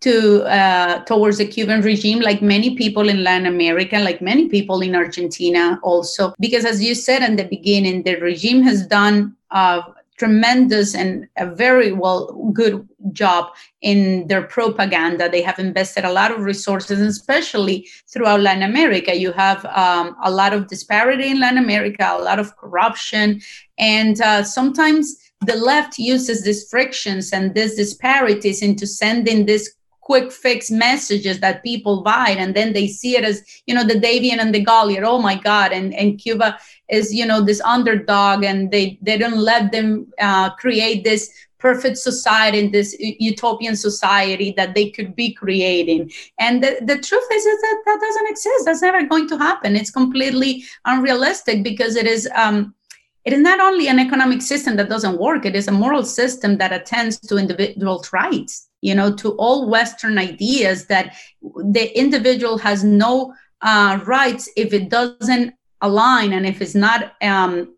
to uh, towards the Cuban regime, like many people in Latin America, like many people in Argentina, also. Because as you said in the beginning, the regime has done a tremendous and a very well good job in their propaganda. They have invested a lot of resources, especially throughout Latin America. You have um, a lot of disparity in Latin America, a lot of corruption, and uh, sometimes the left uses these frictions and these disparities into sending this quick fix messages that people buy and then they see it as you know the Davian and the Goliath. Oh my god. And and Cuba is you know this underdog and they they don't let them uh, create this perfect society in this utopian society that they could be creating. And the, the truth is, is that that doesn't exist. That's never going to happen. It's completely unrealistic because it is um, it is not only an economic system that doesn't work. It is a moral system that attends to individual rights you know to all western ideas that the individual has no uh, rights if it doesn't align and if it's not um,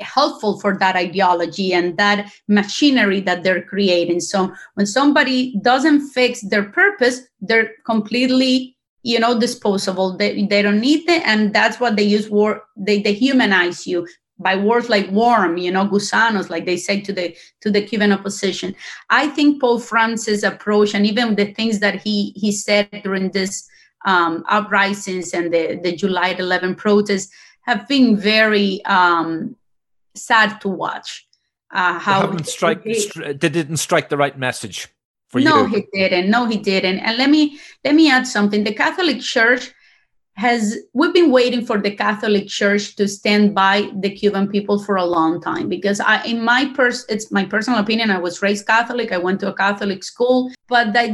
helpful for that ideology and that machinery that they're creating. So when somebody doesn't fix their purpose they're completely you know disposable. They, they don't need it and that's what they use war they dehumanize you by words like worm, you know, gusanos, like they say to the to the Cuban opposition. I think Pope Francis' approach and even the things that he he said during this um, uprisings and the, the July 11 protests have been very um, sad to watch. Uh, how they, strike, they, they didn't strike the right message for you. No, he didn't. No, he didn't. And let me let me add something. The Catholic Church has we've been waiting for the catholic church to stand by the cuban people for a long time because i in my pers it's my personal opinion i was raised catholic i went to a catholic school but that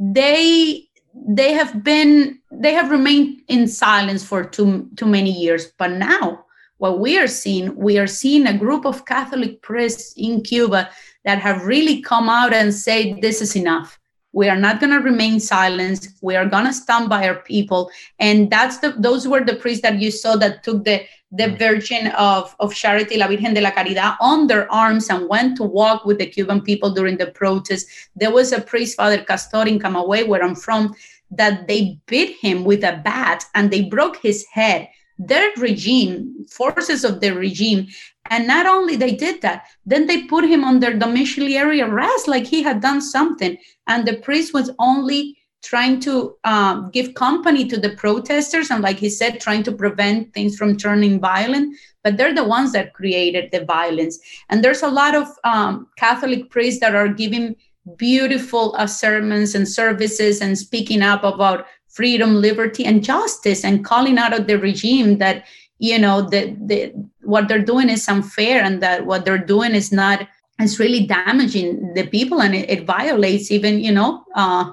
they they have been they have remained in silence for too too many years. But now what we are seeing we are seeing a group of catholic priests in cuba that have really come out and said this is enough we are not going to remain silent. We are going to stand by our people. And that's the those were the priests that you saw that took the the mm. virgin of, of charity la virgen de la caridad on their arms and went to walk with the cuban people during the protest. There was a priest father castor in camagüey where i'm from that they beat him with a bat and they broke his head. Their regime forces of the regime and not only they did that, then they put him under domiciliary arrest, like he had done something. And the priest was only trying to um, give company to the protesters and like he said trying to prevent things from turning violent but they're the ones that created the violence and there's a lot of um, catholic priests that are giving beautiful uh, sermons and services and speaking up about freedom liberty and justice and calling out of the regime that you know that the, what they're doing is unfair and that what they're doing is not it's really damaging the people and it, it violates even you know uh,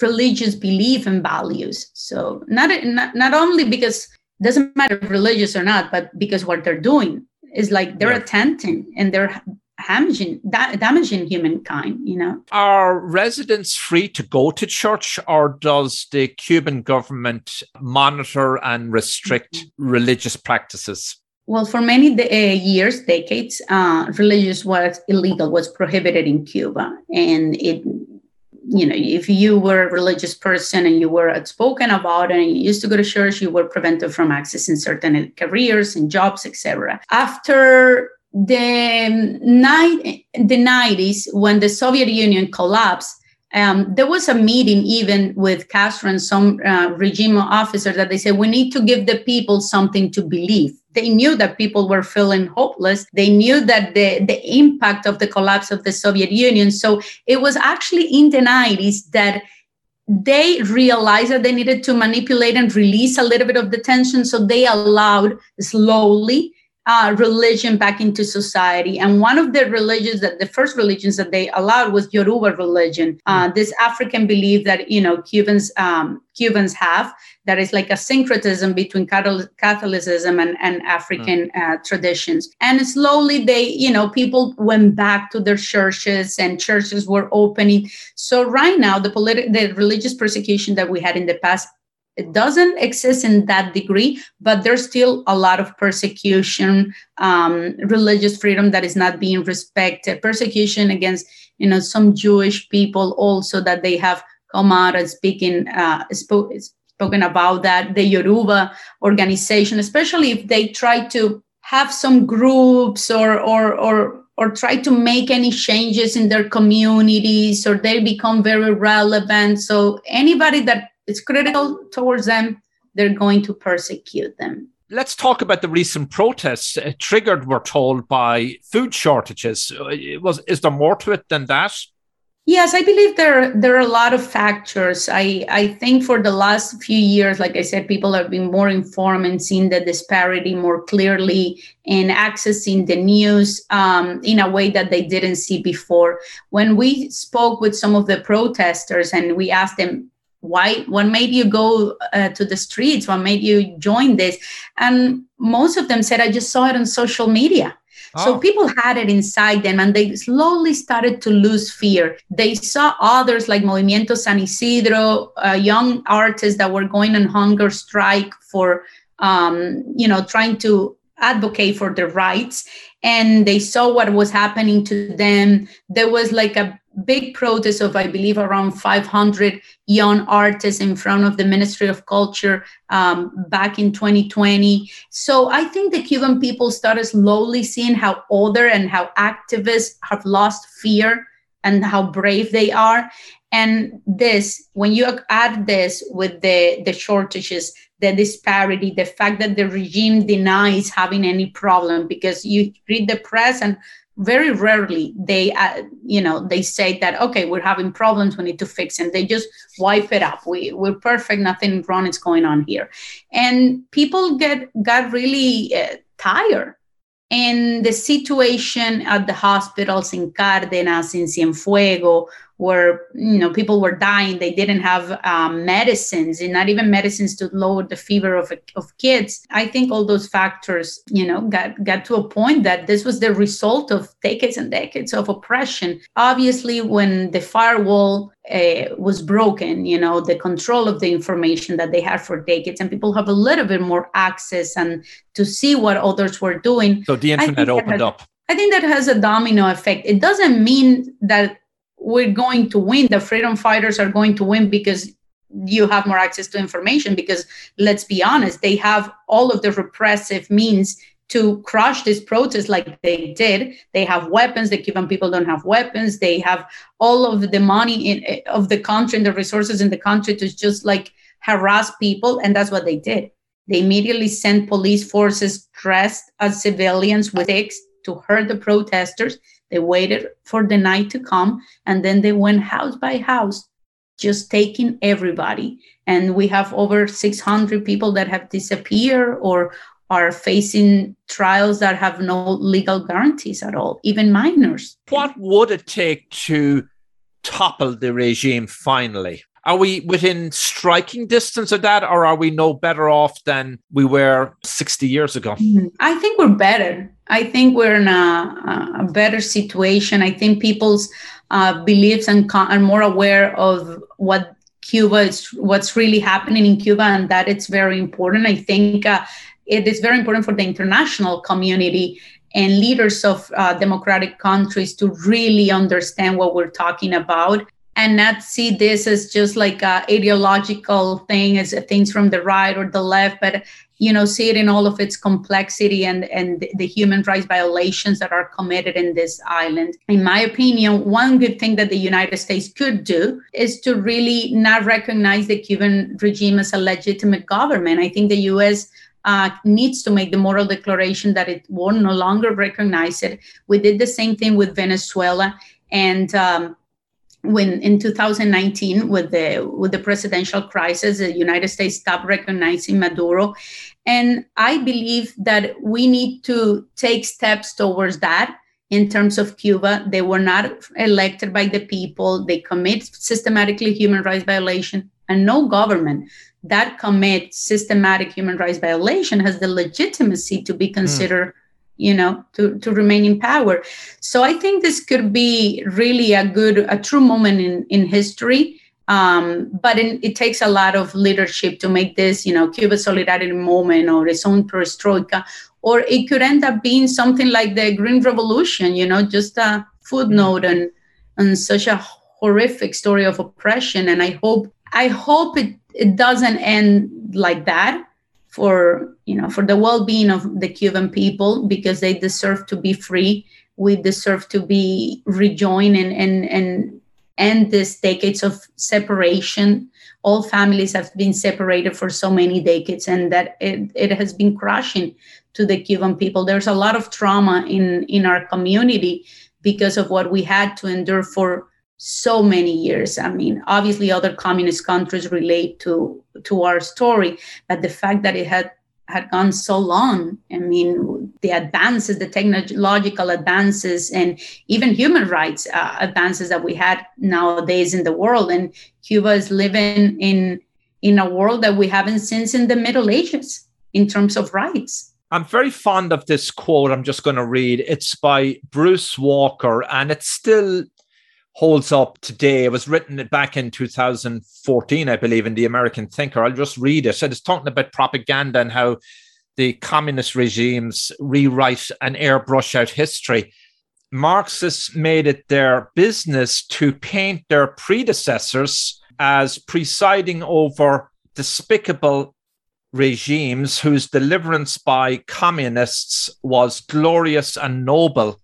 religious belief and values so not, not not only because it doesn't matter if religious or not but because what they're doing is like they're yeah. attempting and they're damaging da- damaging humankind you know are residents free to go to church or does the cuban government monitor and restrict mm-hmm. religious practices well, for many uh, years, decades, uh, religious was illegal, was prohibited in Cuba, and it, you know, if you were a religious person and you were outspoken about it, and you used to go to church, you were prevented from accessing certain careers and jobs, etc. After the night, the 90s, when the Soviet Union collapsed, um, there was a meeting even with Castro and some uh, regime officers that they said we need to give the people something to believe they knew that people were feeling hopeless. They knew that the, the impact of the collapse of the Soviet Union. So it was actually in the 90s that they realized that they needed to manipulate and release a little bit of the tension. So they allowed slowly uh, religion back into society. And one of the religions that the first religions that they allowed was Yoruba religion, uh, hmm. this African belief that you know Cubans um, Cubans have that is like a syncretism between Catholicism and, and African mm. uh, traditions. And slowly they, you know, people went back to their churches and churches were opening. So right now, the political, the religious persecution that we had in the past it doesn't exist in that degree, but there's still a lot of persecution, um, religious freedom that is not being respected, persecution against you know some Jewish people also that they have come out and speaking uh, spoke, spoken about that. The Yoruba organization, especially if they try to have some groups or or or or try to make any changes in their communities or they become very relevant so anybody that is critical towards them they're going to persecute them let's talk about the recent protests uh, triggered we're told by food shortages uh, was is there more to it than that Yes, I believe there there are a lot of factors. I I think for the last few years, like I said, people have been more informed and seen the disparity more clearly and accessing the news um, in a way that they didn't see before. When we spoke with some of the protesters and we asked them why what made you go uh, to the streets what made you join this and most of them said i just saw it on social media so oh. people had it inside them and they slowly started to lose fear. They saw others like Movimiento San Isidro, uh, young artists that were going on hunger strike for, um, you know, trying to advocate for their rights. And they saw what was happening to them. There was like a big protest of, I believe, around 500 young artists in front of the Ministry of Culture um, back in 2020. So I think the Cuban people started slowly seeing how other and how activists have lost fear and how brave they are. And this, when you add this with the, the shortages, the disparity, the fact that the regime denies having any problem, because you read the press and very rarely they uh, you know they say that okay we're having problems we need to fix and they just wipe it up. We we're perfect nothing wrong is going on here. And people get got really uh, tired and the situation at the hospitals in Cárdenas, in Cienfuegos, where you know people were dying. They didn't have um, medicines and not even medicines to lower the fever of, of kids. I think all those factors you know got got to a point that this was the result of decades and decades of oppression. Obviously when the firewall uh, was broken you know the control of the information that they had for decades and people have a little bit more access and to see what others were doing. So the internet opened up. I think that has a domino effect. It doesn't mean that we're going to win. The freedom fighters are going to win because you have more access to information because let's be honest they have all of the repressive means to crush this protest like they did. They have weapons. The cuban people don't have weapons. They have all of the money in, of the country and the resources in the country to just like harass people and that's what they did. They immediately sent police forces dressed as civilians with sticks to hurt the protesters they waited for the night to come and then they went house by house, just taking everybody. And we have over 600 people that have disappeared or are facing trials that have no legal guarantees at all, even minors. What would it take to topple the regime finally? Are we within striking distance of that, or are we no better off than we were 60 years ago? Mm-hmm. I think we're better. I think we're in a, a better situation. I think people's uh, beliefs and con- are more aware of what Cuba is, what's really happening in Cuba, and that it's very important. I think uh, it is very important for the international community and leaders of uh, democratic countries to really understand what we're talking about and not see this as just like a ideological thing as things from the right or the left but you know see it in all of its complexity and and the human rights violations that are committed in this island in my opinion one good thing that the united states could do is to really not recognize the cuban regime as a legitimate government i think the us uh, needs to make the moral declaration that it will no longer recognize it. We did the same thing with Venezuela, and um, when in 2019 with the with the presidential crisis the united states stopped recognizing maduro. And i believe that we need to take steps towards that. In terms of cuba they were not elected by the people. They commit systematically human rights violation and no government that commits systematic human rights violation has the legitimacy to be hmm. considered mm you know to to remain in power. So i think this could be really a good a true moment in in history. Um, but in, it takes a lot of leadership to make this, you know, Cuba Solidarity Moment or its own perestroika, or it could end up being something like the Green Revolution, you know, just a footnote and and such a horrific story of oppression. And I hope I hope it, it doesn't end like that for you know for the well-being of the Cuban people because they deserve to be free. We deserve to be rejoined and and and end these decades of separation. All families have been separated for so many decades, and that it, it has been crushing to the Cuban people. There's a lot of trauma in, in our community because of what we had to endure for so many years. I mean, obviously, other communist countries relate to to our story, but the fact that it had had gone so long. I mean, the advances, the technological advances, and even human rights uh, advances that we had nowadays in the world. And Cuba is living in in a world that we haven't seen since the Middle Ages in terms of rights. I'm very fond of this quote. I'm just going to read. It's by Bruce Walker, and it still holds up today. It was written back in 2014, I believe, in the American Thinker. I'll just read it. So it's talking about propaganda and how the communist regimes rewrite and airbrush out history. Marxists made it their business to paint their predecessors as presiding over despicable regimes whose deliverance by communists was glorious and noble.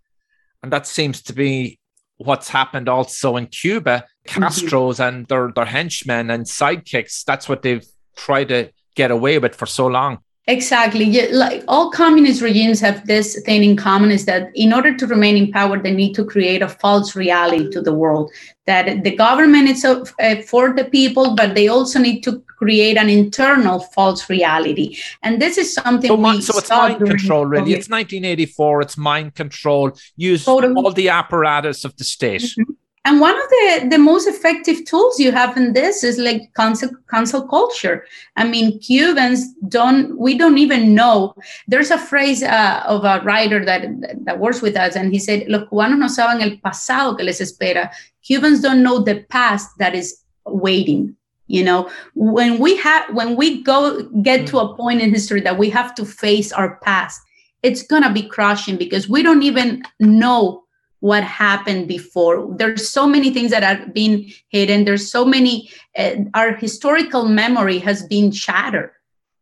And that seems to be what's happened also in Cuba, mm-hmm. Castro's mm-hmm. and their, their henchmen and sidekicks, that's what they've tried to get away with for so long. Exactly. Yeah, like all communist regimes have this thing in common is that in order to remain in power, they need to create a false reality to the world. That the government is uh, for the people, but they also need to create an internal false reality. And this is something so, we so it's mind control, really. It's 1984. It's mind control. Use totally. all the apparatus of the state. Mm-hmm. And one of the, the most effective tools you have in this is like cancel, cancel culture. I mean, Cubans don't, we don't even know. There's a phrase uh, of a writer that, that works with us, and he said, Los cubanos no saben el pasado que les espera. Cubans don't know the past that is waiting. You know, when we have, when we go get to a point in history that we have to face our past, it's gonna be crushing because we don't even know what happened before. There's so many things that have been hidden. There's so many uh, our historical memory has been shattered.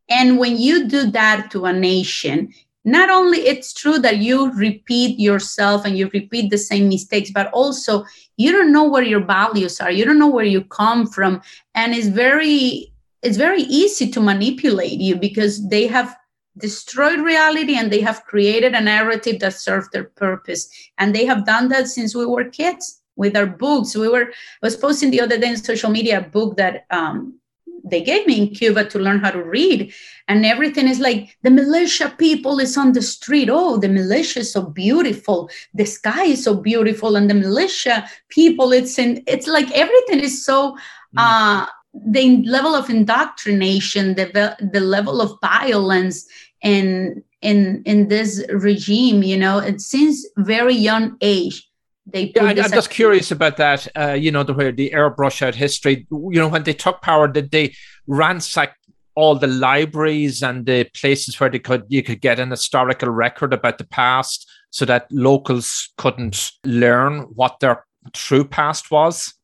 And when you do that to a nation not only it's true that you repeat yourself and you repeat the same mistakes but also you don't know where your values are. You don't know where you come from. And it's very it's very easy to manipulate you because they have destroyed reality and they have created a narrative that served their purpose. And they have done that since we were kids with our books. We were I was posting the other day in social media a book that um, they gave me in Cuba to learn how to read. And everything is like the militia people is on the street. Oh, the militia is so beautiful. The sky is so beautiful. And the militia people, it's in it's like everything is so mm. uh the level of indoctrination, the the level of violence in in in this regime, you know, it since very young age. They yeah, I, am just curious about that. Uh, you know, the where the airbrush out history. You know, when they took power, did they ransack all the libraries and the places where they could you could get an historical record about the past, so that locals couldn't learn what their true past was?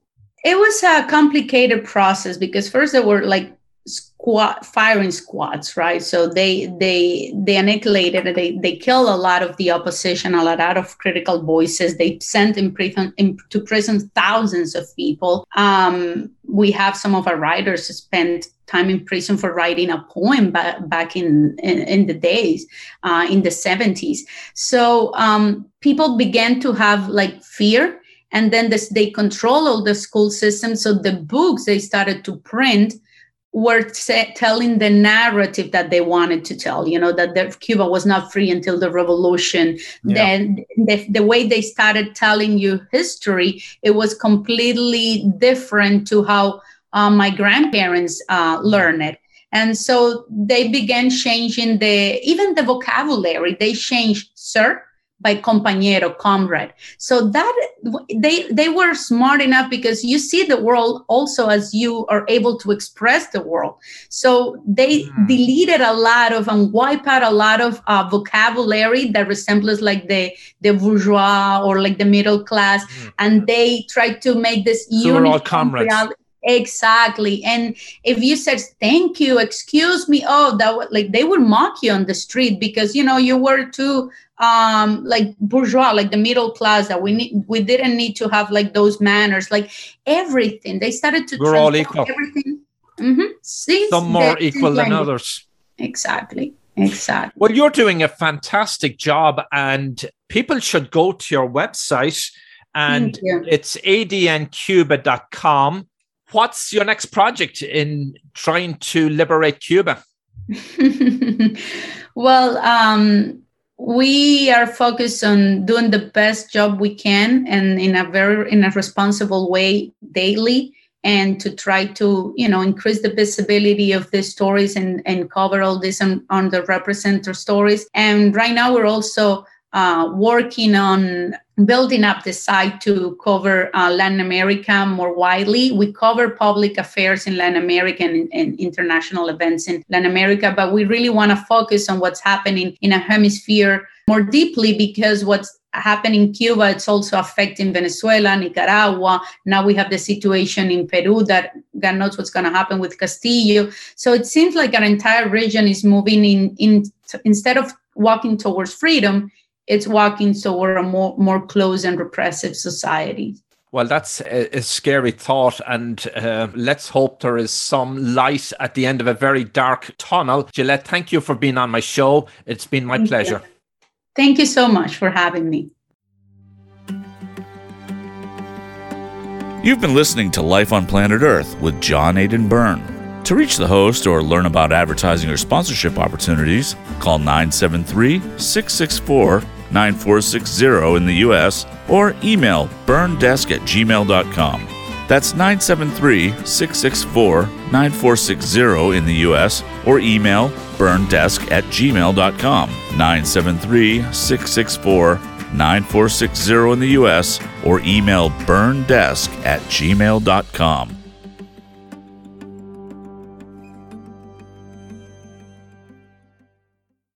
It was a complicated process because first there were like firing squads, right? So they they they annihilated they they killed a lot of the opposition, a lot of critical voices. They sent in prison into prison thousands of people. Um, we have some of our writers spent time in prison for writing a poem back, back in, in, in the days uh, in the 70s so um, people began to have like fear and then this, they control all the school system so the books they started to print were telling the narrative that they wanted to tell you know that the, cuba was not free until the revolution yeah. then the, the way they started telling you history it was completely different to how uh, my grandparents uh, learned it and so they began changing the even the vocabulary they changed sir by compañero, comrade. So that they they were smart enough because you see the world also as you are able to express the world. So they mm. deleted a lot of and wipe out a lot of uh, vocabulary that resembles like the the bourgeois or like the middle class, mm. and they tried to make this so we're all comrades. Reality Exactly. And if you said thank you, excuse me, oh, that was like they would mock you on the street because you know you were too um like bourgeois, like the middle class that we need we didn't need to have like those manners, like everything. They started to We're all equal. Everything. Mm-hmm. Some more equal than others. Exactly. Exactly. Well, you're doing a fantastic job, and people should go to your website, and it's adncuba.com what's your next project in trying to liberate Cuba? well, um, we are focused on doing the best job we can and in a very in a responsible way daily and to try to you know increase the visibility of these stories and and cover all these un, underrepresented stories. And right now we're also uh, working on building up the site to cover uh, Latin America more widely. We cover public affairs in Latin America and, and, international events in Latin America, but we really want to focus on what's happening in a hemisphere more deeply because what's happening in Cuba, it's also affecting Venezuela, Nicaragua. Now we have the situation in Peru that God knows what's going to happen with Castillo. So it seems like our entire region is moving in, in instead of walking towards freedom, it's walking toward a more, more closed and repressive society. Well, that's a, a scary thought, and uh, let's hope there is some light at the end of a very dark tunnel. Gelet, thank you for being on my show. It's been my thank pleasure. You. Thank you so much for having me. You've been listening to Life on Planet Earth with John Aidan Byrne. To reach the host or learn about advertising or sponsorship opportunities, call 973 664 9460 in the US or email burndesk at gmail.com. That's 973 664 9460 in the US or email burndesk at gmail.com. 973 664 9460 in the US or email burndesk at gmail.com.